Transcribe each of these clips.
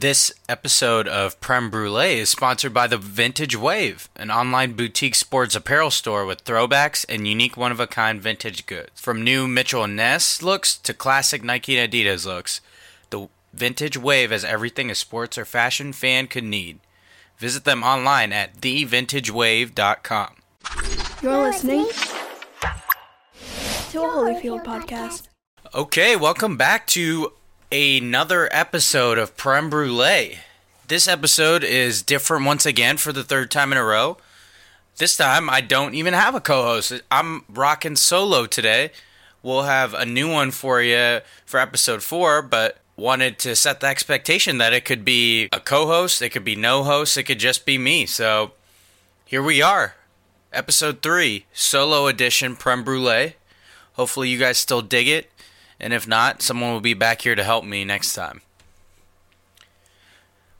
This episode of Prem Brulee is sponsored by the Vintage Wave, an online boutique sports apparel store with throwbacks and unique one of a kind vintage goods. From new Mitchell and Ness looks to classic Nike and Adidas looks, the Vintage Wave has everything a sports or fashion fan could need. Visit them online at thevintagewave.com. You're listening to a Holyfield podcast. Okay, welcome back to another episode of Prem Brulee. This episode is different once again for the third time in a row. This time I don't even have a co host. I'm rocking solo today. We'll have a new one for you for episode four, but wanted to set the expectation that it could be a co host, it could be no host, it could just be me. So here we are. Episode three, solo edition Prem Brulee. Hopefully you guys still dig it. And if not, someone will be back here to help me next time.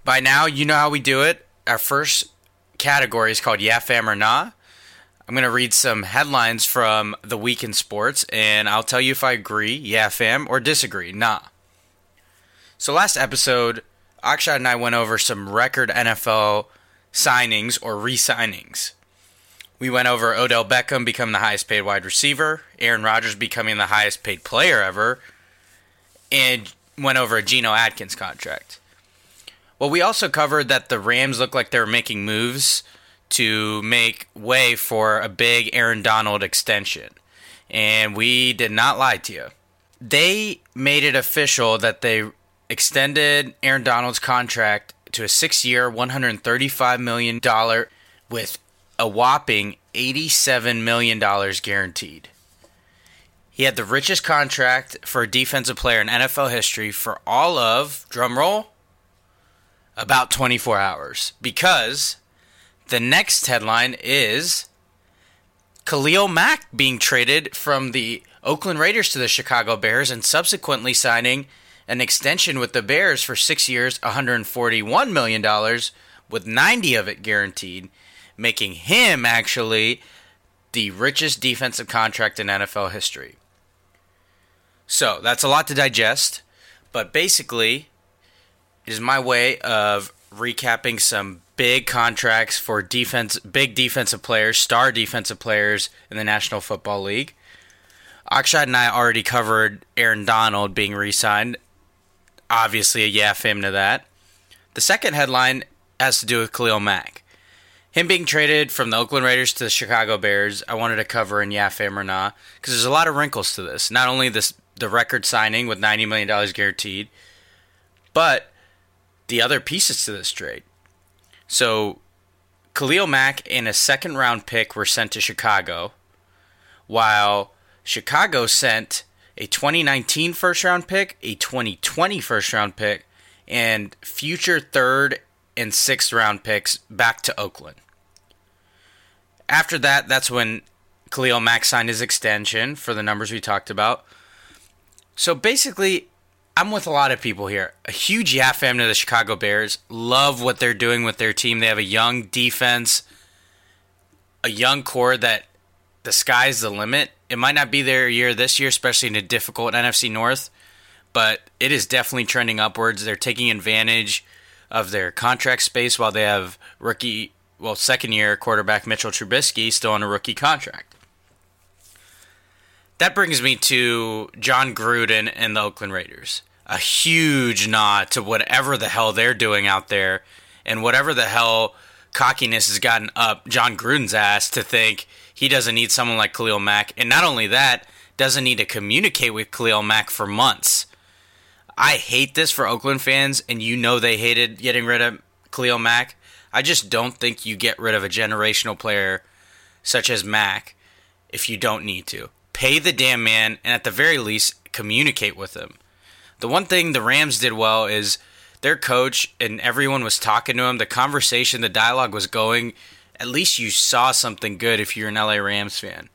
By now, you know how we do it. Our first category is called Yeah Fam or Nah. I'm going to read some headlines from the week in sports, and I'll tell you if I agree, yeah fam, or disagree, nah. So last episode, Akshat and I went over some record NFL signings or re-signings. We went over Odell Beckham becoming the highest paid wide receiver, Aaron Rodgers becoming the highest paid player ever, and went over a Geno Atkins contract. Well, we also covered that the Rams looked like they were making moves to make way for a big Aaron Donald extension. And we did not lie to you. They made it official that they extended Aaron Donald's contract to a six year, $135 million with a whopping $87 million guaranteed. He had the richest contract for a defensive player in NFL history for all of, drumroll, about 24 hours. Because the next headline is Khalil Mack being traded from the Oakland Raiders to the Chicago Bears and subsequently signing an extension with the Bears for six years, $141 million, with 90 of it guaranteed making him actually the richest defensive contract in NFL history. So that's a lot to digest, but basically, it is my way of recapping some big contracts for defense, big defensive players, star defensive players in the National Football League. Akshat and I already covered Aaron Donald being re-signed. Obviously, a yeah fam to that. The second headline has to do with Khalil Mack him being traded from the Oakland Raiders to the Chicago Bears, I wanted to cover in Yeah Fam or Nah because there's a lot of wrinkles to this. Not only this the record signing with ninety million dollars guaranteed, but the other pieces to this trade. So, Khalil Mack and a second round pick were sent to Chicago, while Chicago sent a 2019 first round pick, a 2020 first round pick, and future third and sixth round picks back to Oakland. After that, that's when Khalil Mack signed his extension for the numbers we talked about. So basically, I'm with a lot of people here. A huge yeah fam to the Chicago Bears. Love what they're doing with their team. They have a young defense, a young core that the sky's the limit. It might not be their year this year, especially in a difficult NFC North, but it is definitely trending upwards. They're taking advantage of their contract space while they have rookie, well, second year quarterback Mitchell Trubisky still on a rookie contract. That brings me to Jon Gruden and the Oakland Raiders. A huge nod to whatever the hell they're doing out there and whatever the hell cockiness has gotten up Jon Gruden's ass to think he doesn't need someone like Khalil Mack. And not only that, doesn't need to communicate with Khalil Mack for months. I hate this for Oakland fans, and you know they hated getting rid of Khalil Mack. I just don't think you get rid of a generational player such as Mack if you don't need to. Pay the damn man, and at the very least, communicate with him. The one thing the Rams did well is their coach and everyone was talking to him. The conversation, the dialogue was going. At least you saw something good if you're an LA Rams fan.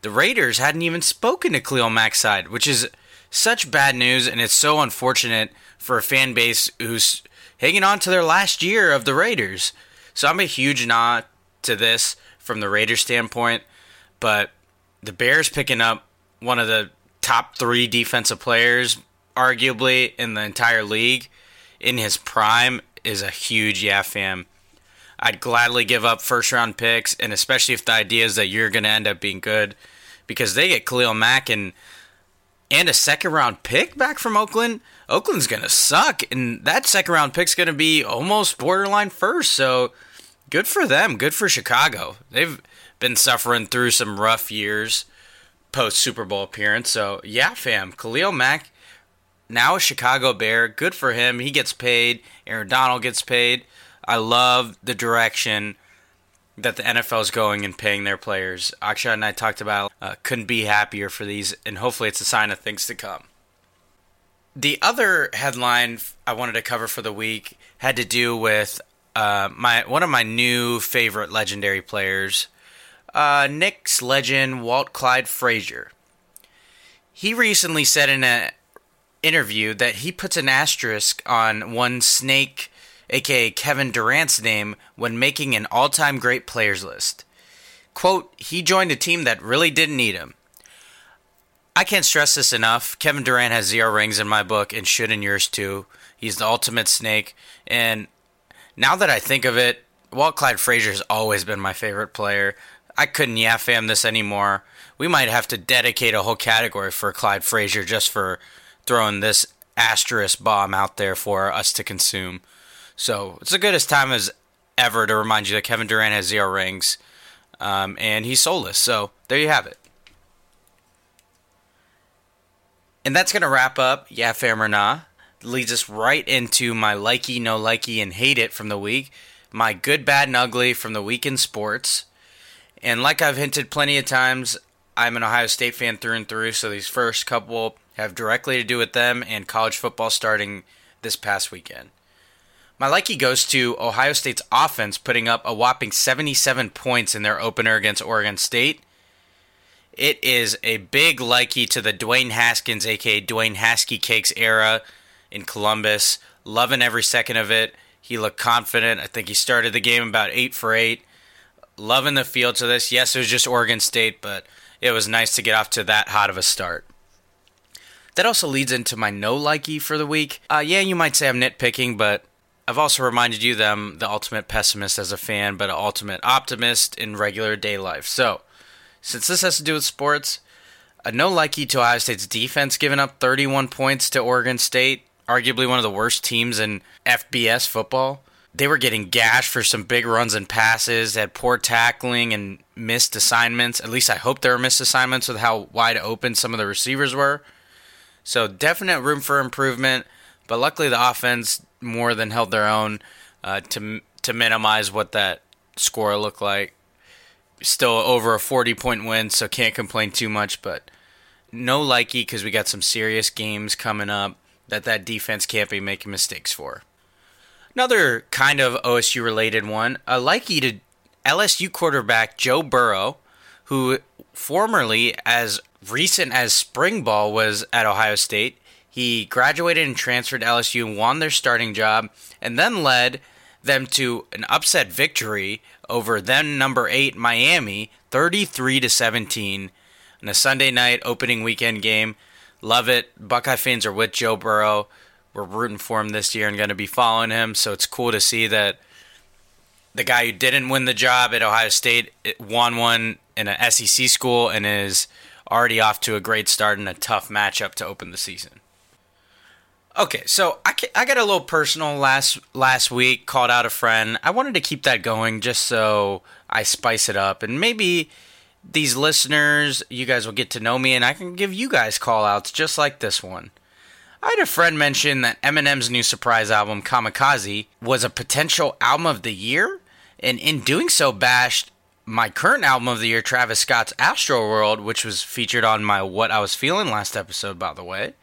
The Raiders hadn't even spoken to Khalil Mack's side, which is such bad news, and it's so unfortunate for a fan base who's hanging on to their last year of the Raiders. So I'm a huge nod to this from the Raiders standpoint, but the Bears picking up one of the top three defensive players, arguably in the entire league, in his prime is a huge yeah fam. I'd gladly give up first round picks, and especially if the idea is that you're going to end up being good, because they get Khalil Mack and and a second round pick back from Oakland. Oakland's going to suck, and that second round pick's going to be almost borderline first. So good for them. Good for Chicago. They've been suffering through some rough years post Super Bowl appearance. So yeah, fam, Khalil Mack now a Chicago Bear. Good for him. He gets paid. Aaron Donald gets paid. I love the direction that the NFL is going and paying their players. Akshat and I talked about uh, couldn't be happier for these, and hopefully it's a sign of things to come. The other headline I wanted to cover for the week had to do with uh, my one of my new favorite legendary players, uh, Knicks legend Walt Clyde Frazier. He recently said in an interview that he puts an asterisk on one snake aka Kevin Durant's name, when making an all time great players list. Quote, he joined a team that really didn't need him. I can't stress this enough. Kevin Durant has zero rings in my book and should in yours too. He's the ultimate snake. And now that I think of it, Walt Clyde Frazier has always been my favorite player. I couldn't yeah fam this anymore. We might have to dedicate a whole category for Clyde Frazier just for throwing this asterisk bomb out there for us to consume. So it's the goodest time as ever to remind you that Kevin Durant has zero rings, um, and he's soulless. So there you have it. And that's gonna wrap up Yeah Fam or Nah. Leads us right into my likey, no likey, and hate it from the week. My good, bad, and ugly from the week in sports. And like I've hinted plenty of times, I'm an Ohio State fan through and through, so these first couple have directly to do with them and college football starting this past weekend. My likey goes to Ohio State's offense putting up a whopping 77 points in their opener against Oregon State. It is a big likey to the Dwayne Haskins, aka Dwayne Haskey Cakes era in Columbus. Loving every second of it. He looked confident. I think he started the game about 8 for 8. Loving the feel to this. Yes, it was just Oregon State, but it was nice to get off to that hot of a start. That also leads into my no likey for the week. Uh, yeah, you might say I'm nitpicking, but I've also reminded you that I'm the ultimate pessimist as a fan, but an ultimate optimist in regular day life. So, since this has to do with sports, a no likey to Ohio State's defense giving up 31 points to Oregon State, arguably one of the worst teams in FBS football. They were getting gashed for some big runs and passes, had poor tackling and missed assignments. At least I hope there were missed assignments with how wide open some of the receivers were. So, definite room for improvement. But luckily, the offense more than held their own uh, to to minimize what that score looked like. Still over a 40 point win, so can't complain too much. But no likey because we got some serious games coming up that that defense can't be making mistakes for. Another kind of OSU related one, a likey to LSU quarterback Joe Burrow, who formerly, as recent as spring ball, was at Ohio State. He graduated and transferred to LSU won their starting job, and then led them to an upset victory over then number eight Miami, 33 to 17, in a Sunday night opening weekend game. Love it. Buckeye fans are with Joe Burrow. We're rooting for him this year and going to be following him. So it's cool to see that the guy who didn't win the job at Ohio State won one in an SEC school and is already off to a great start in a tough matchup to open the season. Okay, so I, I got a little personal last last week. Called out a friend. I wanted to keep that going just so I spice it up, and maybe these listeners, you guys will get to know me, and I can give you guys call outs just like this one. I had a friend mention that Eminem's new surprise album, Kamikaze, was a potential album of the year, and in doing so, bashed my current album of the year, Travis Scott's Astro World, which was featured on my What I Was Feeling last episode, by the way.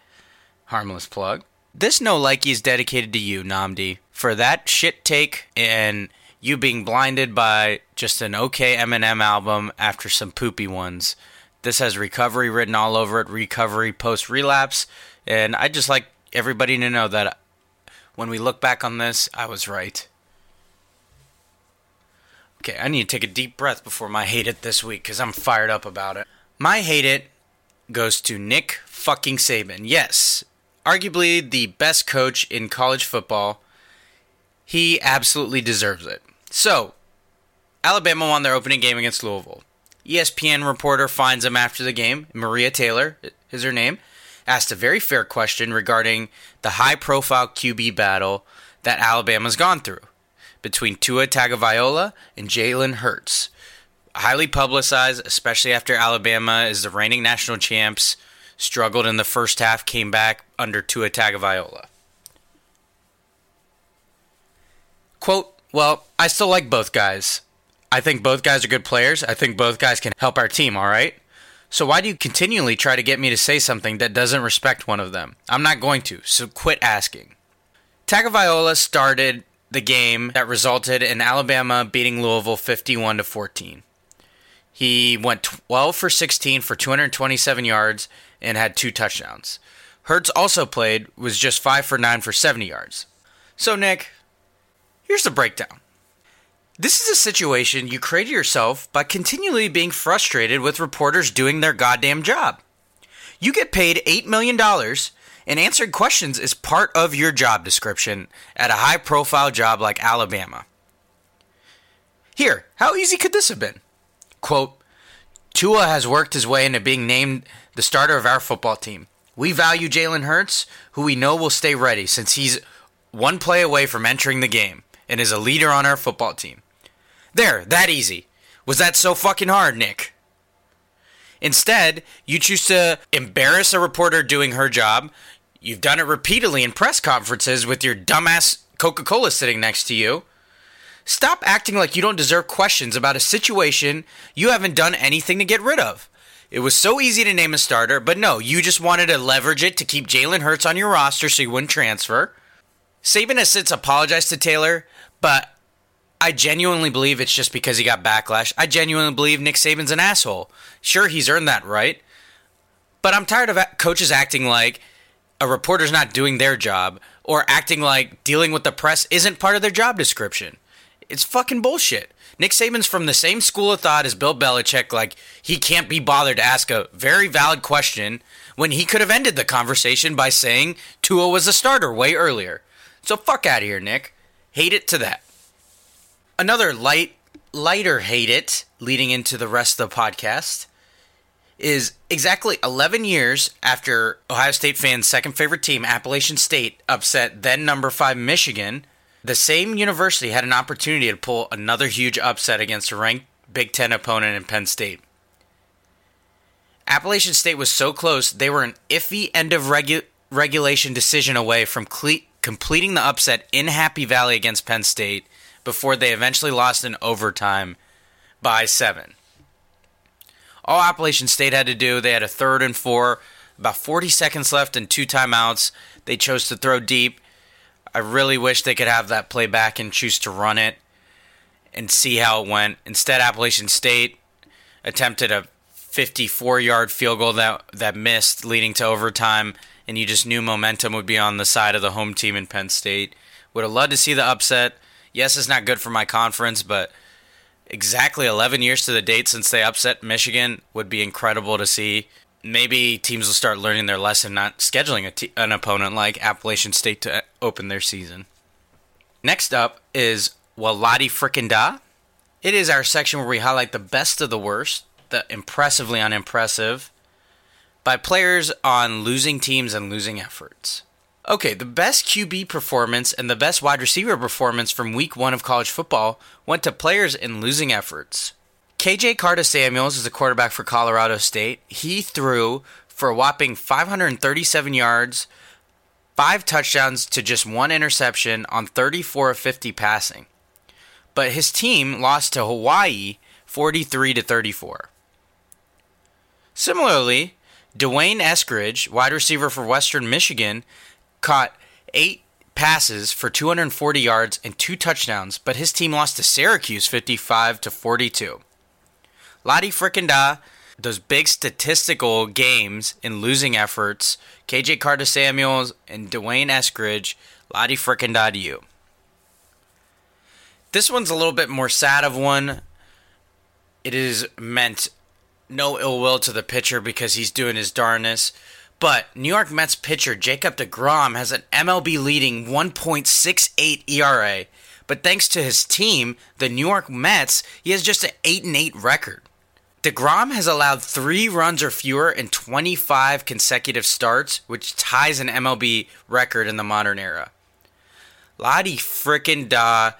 Harmless plug. This no likey is dedicated to you, Namdi, for that shit take and you being blinded by just an okay Eminem album after some poopy ones. This has recovery written all over it, recovery post relapse, and I just like everybody to know that when we look back on this, I was right. Okay, I need to take a deep breath before my hate it this week because I'm fired up about it. My hate it goes to Nick fucking Saban. Yes, arguably the best coach in college football. He absolutely deserves it. So, Alabama won their opening game against Louisville. ESPN reporter finds him after the game. Maria Taylor is her name. Asked a very fair question regarding the high profile QB battle that Alabama's gone through between Tua Tagovailoa and Jalen Hurts. Highly publicized, especially after Alabama is the reigning national champs, struggled in the first half, came back under Tua Tagovailoa. Quote, well, I still like both guys. I think both guys are good players. I think both guys can help our team, all right? So why do you continually try to get me to say something that doesn't respect one of them? I'm not going to, so quit asking. Tagovailoa started the game that resulted in Alabama beating Louisville 51 to 14. He went 12 for 16 for 227 yards and had two touchdowns. Hurts also played was just 5 for 9 for 70 yards. So Nick, here's the breakdown. This is a situation you created yourself by continually being frustrated with reporters doing their goddamn job. You get paid $8 million, and answering questions is part of your job description at a high profile job like Alabama. Here, how easy could this have been? Quote Tua has worked his way into being named the starter of our football team. We value Jalen Hurts, who we know will stay ready since he's one play away from entering the game and is a leader on our football team. There, that easy. Was that so fucking hard, Nick? Instead, you choose to embarrass a reporter doing her job. You've done it repeatedly in press conferences with your dumbass Coca Cola sitting next to you. Stop acting like you don't deserve questions about a situation you haven't done anything to get rid of. It was so easy to name a starter, but no, you just wanted to leverage it to keep Jalen Hurts on your roster so you wouldn't transfer. Saban has since apologized to Taylor, but I genuinely believe it's just because he got backlash. I genuinely believe Nick Saban's an asshole. Sure, he's earned that right. But I'm tired of coaches acting like a reporter's not doing their job or acting like dealing with the press isn't part of their job description. It's fucking bullshit. Nick Saban's from the same school of thought as Bill Belichick, like he can't be bothered to ask a very valid question when he could have ended the conversation by saying Tua was a starter way earlier. So fuck out of here, Nick. Hate it to that. Another light, lighter hate it leading into the rest of the podcast is exactly 11 years after Ohio State fans' second favorite team, Appalachian State, upset then number five Michigan the same university had an opportunity to pull another huge upset against a ranked Big Ten opponent in Penn State. Appalachian State was so close, they were an iffy end of regu- regulation decision away from cle- completing the upset in Happy Valley against Penn State before they eventually lost in overtime by seven. All Appalachian State had to do, they had a third and four, about 40 seconds left and two timeouts. They chose to throw deep. I really wish they could have that play back and choose to run it and see how it went. Instead, Appalachian State attempted a 54 yard field goal that, that missed, leading to overtime, and you just knew momentum would be on the side of the home team in Penn State. Would have loved to see the upset. Yes, it's not good for my conference, but exactly 11 years to the date since they upset Michigan would be incredible to see maybe teams will start learning their lesson, not scheduling an opponent like Appalachian State to uh, open their season. Next up is Waladi Frickin' Da. It is our section where we highlight the best of the worst, the impressively unimpressive, by players on losing teams and losing efforts. Okay, the best QB performance and the best wide receiver performance from week one of college football went to players in losing efforts. KJ Carta-Samuels is a quarterback for Colorado State. He threw for a whopping 537 yards, five touchdowns to just one interception on 34 of 50 passing. But his team lost to Hawaii 43 to 34. Similarly, D'Wayne Eskridge, wide receiver for Western Michigan, caught eight passes for 240 yards and two touchdowns, but his team lost to Syracuse 55 to 42. Lottie frickin' da. Those big statistical games in losing efforts, KJ Carta-Samuels and D'Wayne Eskridge, Lottie frickin' da to you. This one's a little bit more sad of one. It is meant no ill will to the pitcher because he's doing his darnest. But New York Mets pitcher Jacob DeGrom has an MLB leading 1.68 ERA. But thanks to his team, the New York Mets, he has just an 8 and 8 record. DeGrom has allowed 3 runs or fewer in 25 consecutive starts, which ties an MLB record in the modern era. Lottie frickin' da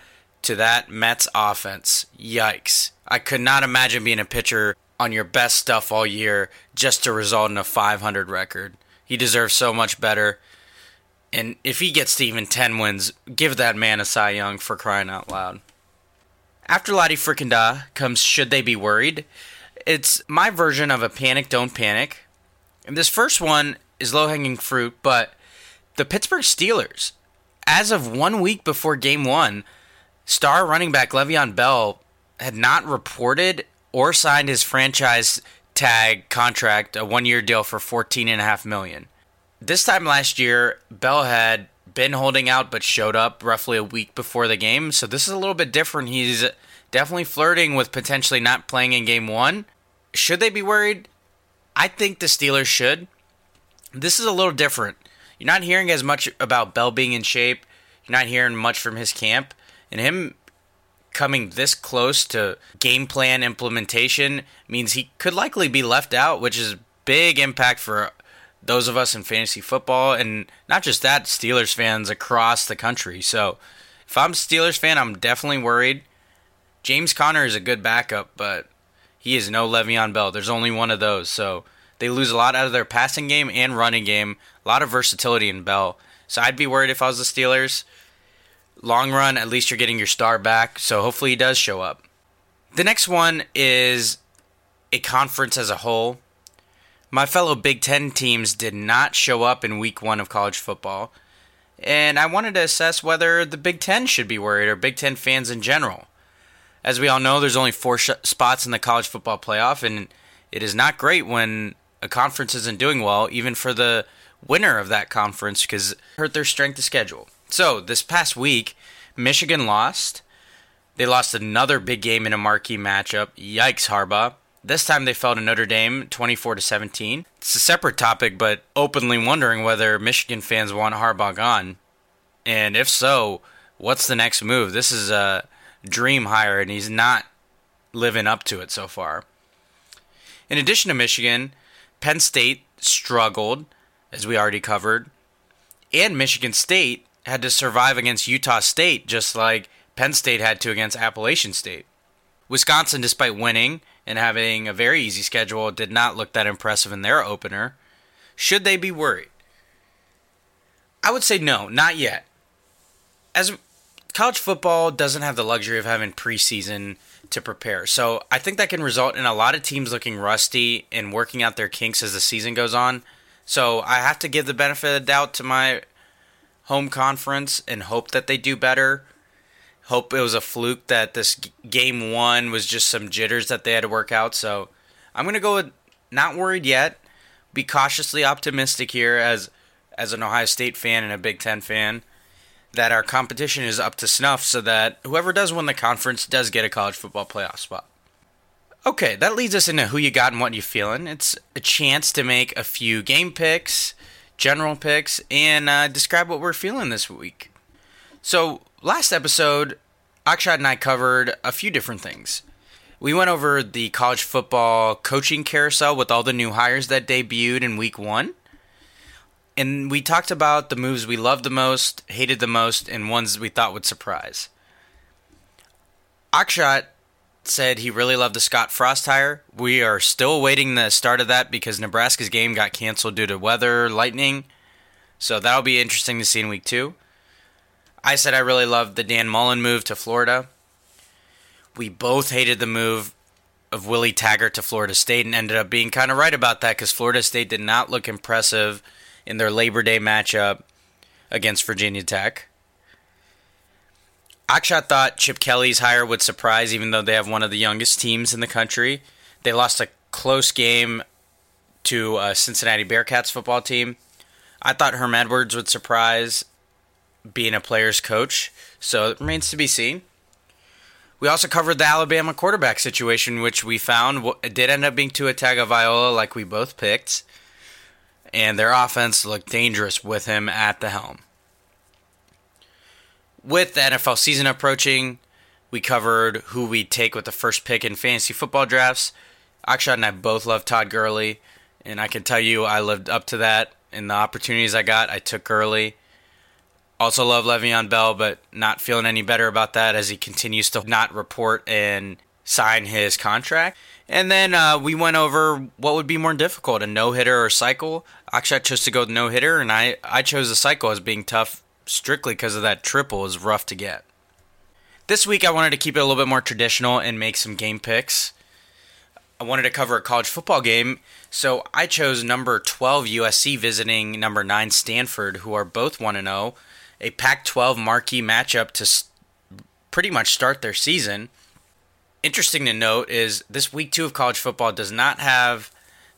to that Mets offense. Yikes. I could not imagine being a pitcher on your best stuff all year just to result in a 500 record. He deserves so much better. And if he gets to even 10 wins, give that man a Cy Young for crying out loud. After Lottie frickin' da comes Should They Be Worried? It's my version of a panic, don't panic. And this first one is low hanging fruit, but the Pittsburgh Steelers, as of one week before game one, star running back Le'Veon Bell had not reported or signed his franchise tag contract, a one year deal for fourteen and a half million. This time last year, Bell had been holding out but showed up roughly a week before the game, so this is a little bit different. He's definitely flirting with potentially not playing in game one. Should they be worried? I think the Steelers should. This is a little different. You're not hearing as much about Bell being in shape. You're not hearing much from his camp. And him coming this close to game plan implementation means he could likely be left out, which is big impact for those of us in fantasy football and not just that, Steelers fans across the country. So if I'm a Steelers fan, I'm definitely worried. James Conner is a good backup, but he is no Le'Veon Bell. There's only one of those. So they lose a lot out of their passing game and running game. A lot of versatility in Bell. So I'd be worried if I was the Steelers. Long run, at least you're getting your star back. So hopefully he does show up. The next one is a conference as a whole. My fellow Big Ten teams did not show up in week one of college football. And I wanted to assess whether the Big Ten should be worried or Big Ten fans in general. As we all know, there's only four sh- spots in the college football playoff, and it is not great when a conference isn't doing well, even for the winner of that conference, because it hurt their strength of schedule. So this past week, Michigan lost. They lost another big game in a marquee matchup. Yikes, Harbaugh. This time they fell to Notre Dame 24 to 17. It's a separate topic, but openly wondering whether Michigan fans want Harbaugh gone. And if so, what's the next move? This is a dream hire, and he's not living up to it so far. In addition to Michigan, Penn State struggled, as we already covered, and Michigan State had to survive against Utah State just like Penn State had to against Appalachian State. Wisconsin, despite winning, and having a very easy schedule did not look that impressive in their opener. Should they be worried? I would say no, not yet. As college football doesn't have the luxury of having preseason to prepare. So I think that can result in a lot of teams looking rusty and working out their kinks as the season goes on. So I have to give the benefit of the doubt to my home conference and hope that they do better hope it was a fluke that this game one was just some jitters that they had to work out. So I'm gonna go with not worried yet. Be cautiously optimistic here as as an Ohio State fan and a Big Ten fan that our competition is up to snuff, so that whoever does win the conference does get a college football playoff spot. Okay, that leads us into who you got and what you're feeling. It's a chance to make a few game picks, general picks, and uh, describe what we're feeling this week. So last episode, Akshat and I covered a few different things. We went over the college football coaching carousel with all the new hires that debuted in week one. And we talked about the moves we loved the most, hated the most, and ones we thought would surprise. Akshat said he really loved the Scott Frost hire. We are still awaiting the start of that because Nebraska's game got canceled due to weather, lightning. So that'll be interesting to see in week two. I said I really loved the Dan Mullen move to Florida. We both hated the move of Willie Taggart to Florida State and ended up being kind of right about that because Florida State did not look impressive in their Labor Day matchup against Virginia Tech. Akshat thought Chip Kelly's hire would surprise, even though they have one of the youngest teams in the country. They lost a close game to a Cincinnati Bearcats football team. I thought Herm Edwards would surprise being a player's coach, so it remains to be seen. We also covered the Alabama quarterback situation, which we found did end up being Tua Tagovailoa, like we both picked. And their offense looked dangerous with him at the helm. With the NFL season approaching, we covered who we take with the first pick in fantasy football drafts. Akshat and I both love Todd Gurley, and I can tell you I lived up to that. In the opportunities I got, I took Gurley. Also love Le'Veon Bell, but not feeling any better about that as he continues to not report and sign his contract. And then uh, we went over what would be more difficult, a no hitter or cycle. Akshat chose to go with no hitter, and I, I chose the cycle as being tough strictly because of that triple is rough to get. This week I wanted to keep it a little bit more traditional and make some game picks. I wanted to cover a college football game, so I chose number 12 USC visiting number 9 Stanford, who are both 1 0, a Pac 12 marquee matchup to pretty much start their season interesting to note is this week two of college football does not have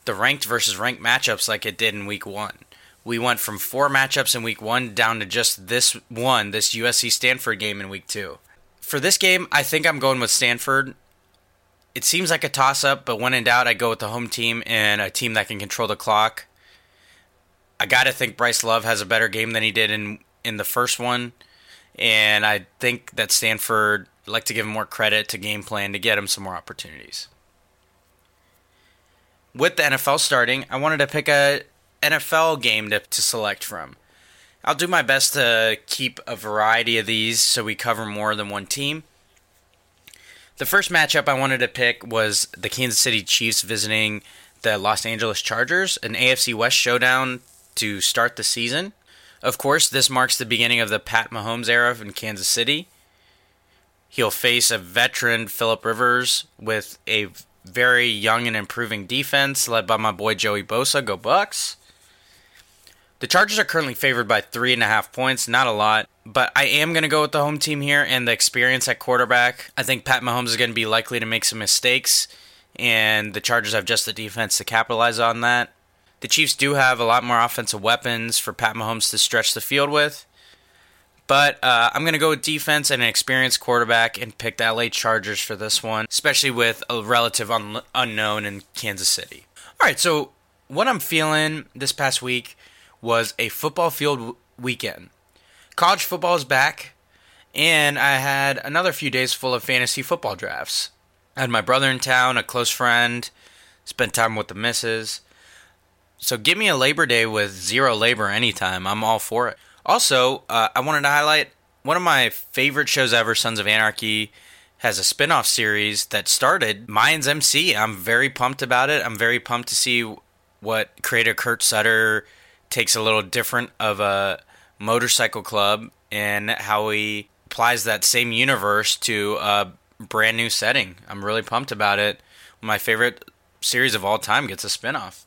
the ranked versus ranked matchups like it did in week one. We went from four matchups in week one down to just this one, this USC Stanford game in week two. For this game, I think I'm going with Stanford. It seems like a toss up, but when in doubt, I go with the home team and a team that can control the clock. I got to think Bryce Love has a better game than he did in, in the first one. And I think that Stanford I'd like to give him more credit to game plan to get him some more opportunities. With the NFL starting, I wanted to pick a NFL game to, to select from. I'll do my best to keep a variety of these so we cover more than one team. The first matchup I wanted to pick was the Kansas City Chiefs visiting the Los Angeles Chargers, an AFC West showdown to start the season. Of course, this marks the beginning of the Pat Mahomes era in Kansas City. He'll face a veteran Philip Rivers with a very young and improving defense led by my boy Joey Bosa. Go Bucks. The Chargers are currently favored by three and a half points, not a lot, but I am going to go with the home team here and the experience at quarterback. I think Pat Mahomes is going to be likely to make some mistakes, and the Chargers have just the defense to capitalize on that. The Chiefs do have a lot more offensive weapons for Pat Mahomes to stretch the field with. But uh, I'm going to go with defense and an experienced quarterback and pick the LA Chargers for this one, especially with a relative un- unknown in Kansas City. All right, so what I'm feeling this past week was a football field w- weekend. College football is back, and I had another few days full of fantasy football drafts. I had my brother in town, a close friend, spent time with the missus. So give me a Labor Day with zero labor anytime. I'm all for it. Also, uh, I wanted to highlight one of my favorite shows ever, Sons of Anarchy, has a spin off series that started Mayans MC. I'm very pumped about it. I'm very pumped to see what creator Kurt Sutter takes a little different of a motorcycle club and how he applies that same universe to a brand new setting. I'm really pumped about it. My favorite series of all time gets a spinoff.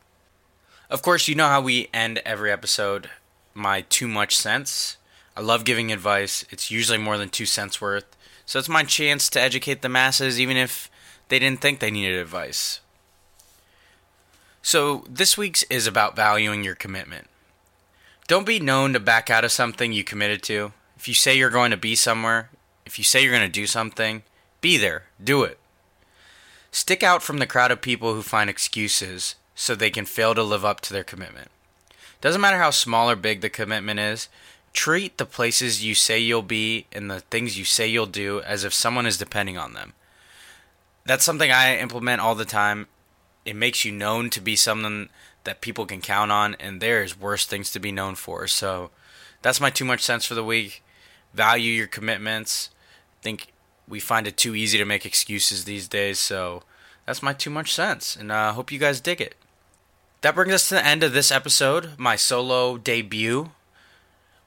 Of course, you know how we end every episode my too much sense. I love giving advice. It's usually more than two cents worth. So it's my chance to educate the masses, even if they didn't think they needed advice. So this week's is about valuing your commitment. Don't be known to back out of something you committed to. If you say you're going to be somewhere, if you say you're going to do something, be there. Do it. Stick out from the crowd of people who find excuses so they can fail to live up to their commitment. Doesn't matter how small or big the commitment is, treat the places you say you'll be and the things you say you'll do as if someone is depending on them. That's something I implement all the time. It makes you known to be someone that people can count on, and there's worse things to be known for. So that's my too much sense for the week. Value your commitments. I think we find it too easy to make excuses these days, so that's my too much sense, and I uh, hope you guys dig it. That brings us to the end of this episode, my solo debut.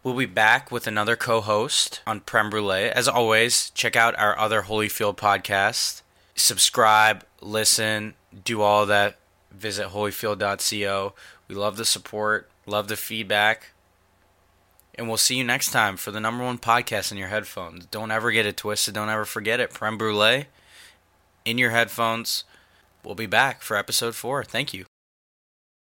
We'll be back with another co host on Prem Brulee. As always, check out our other Holyfield podcast. Subscribe, listen, do all that. Visit holyfield.co. We love the support, love the feedback. And we'll see you next time for the number one podcast in your headphones. Don't ever get it twisted. Don't ever forget it. Prem Brulee in your headphones. We'll be back for episode four. Thank you.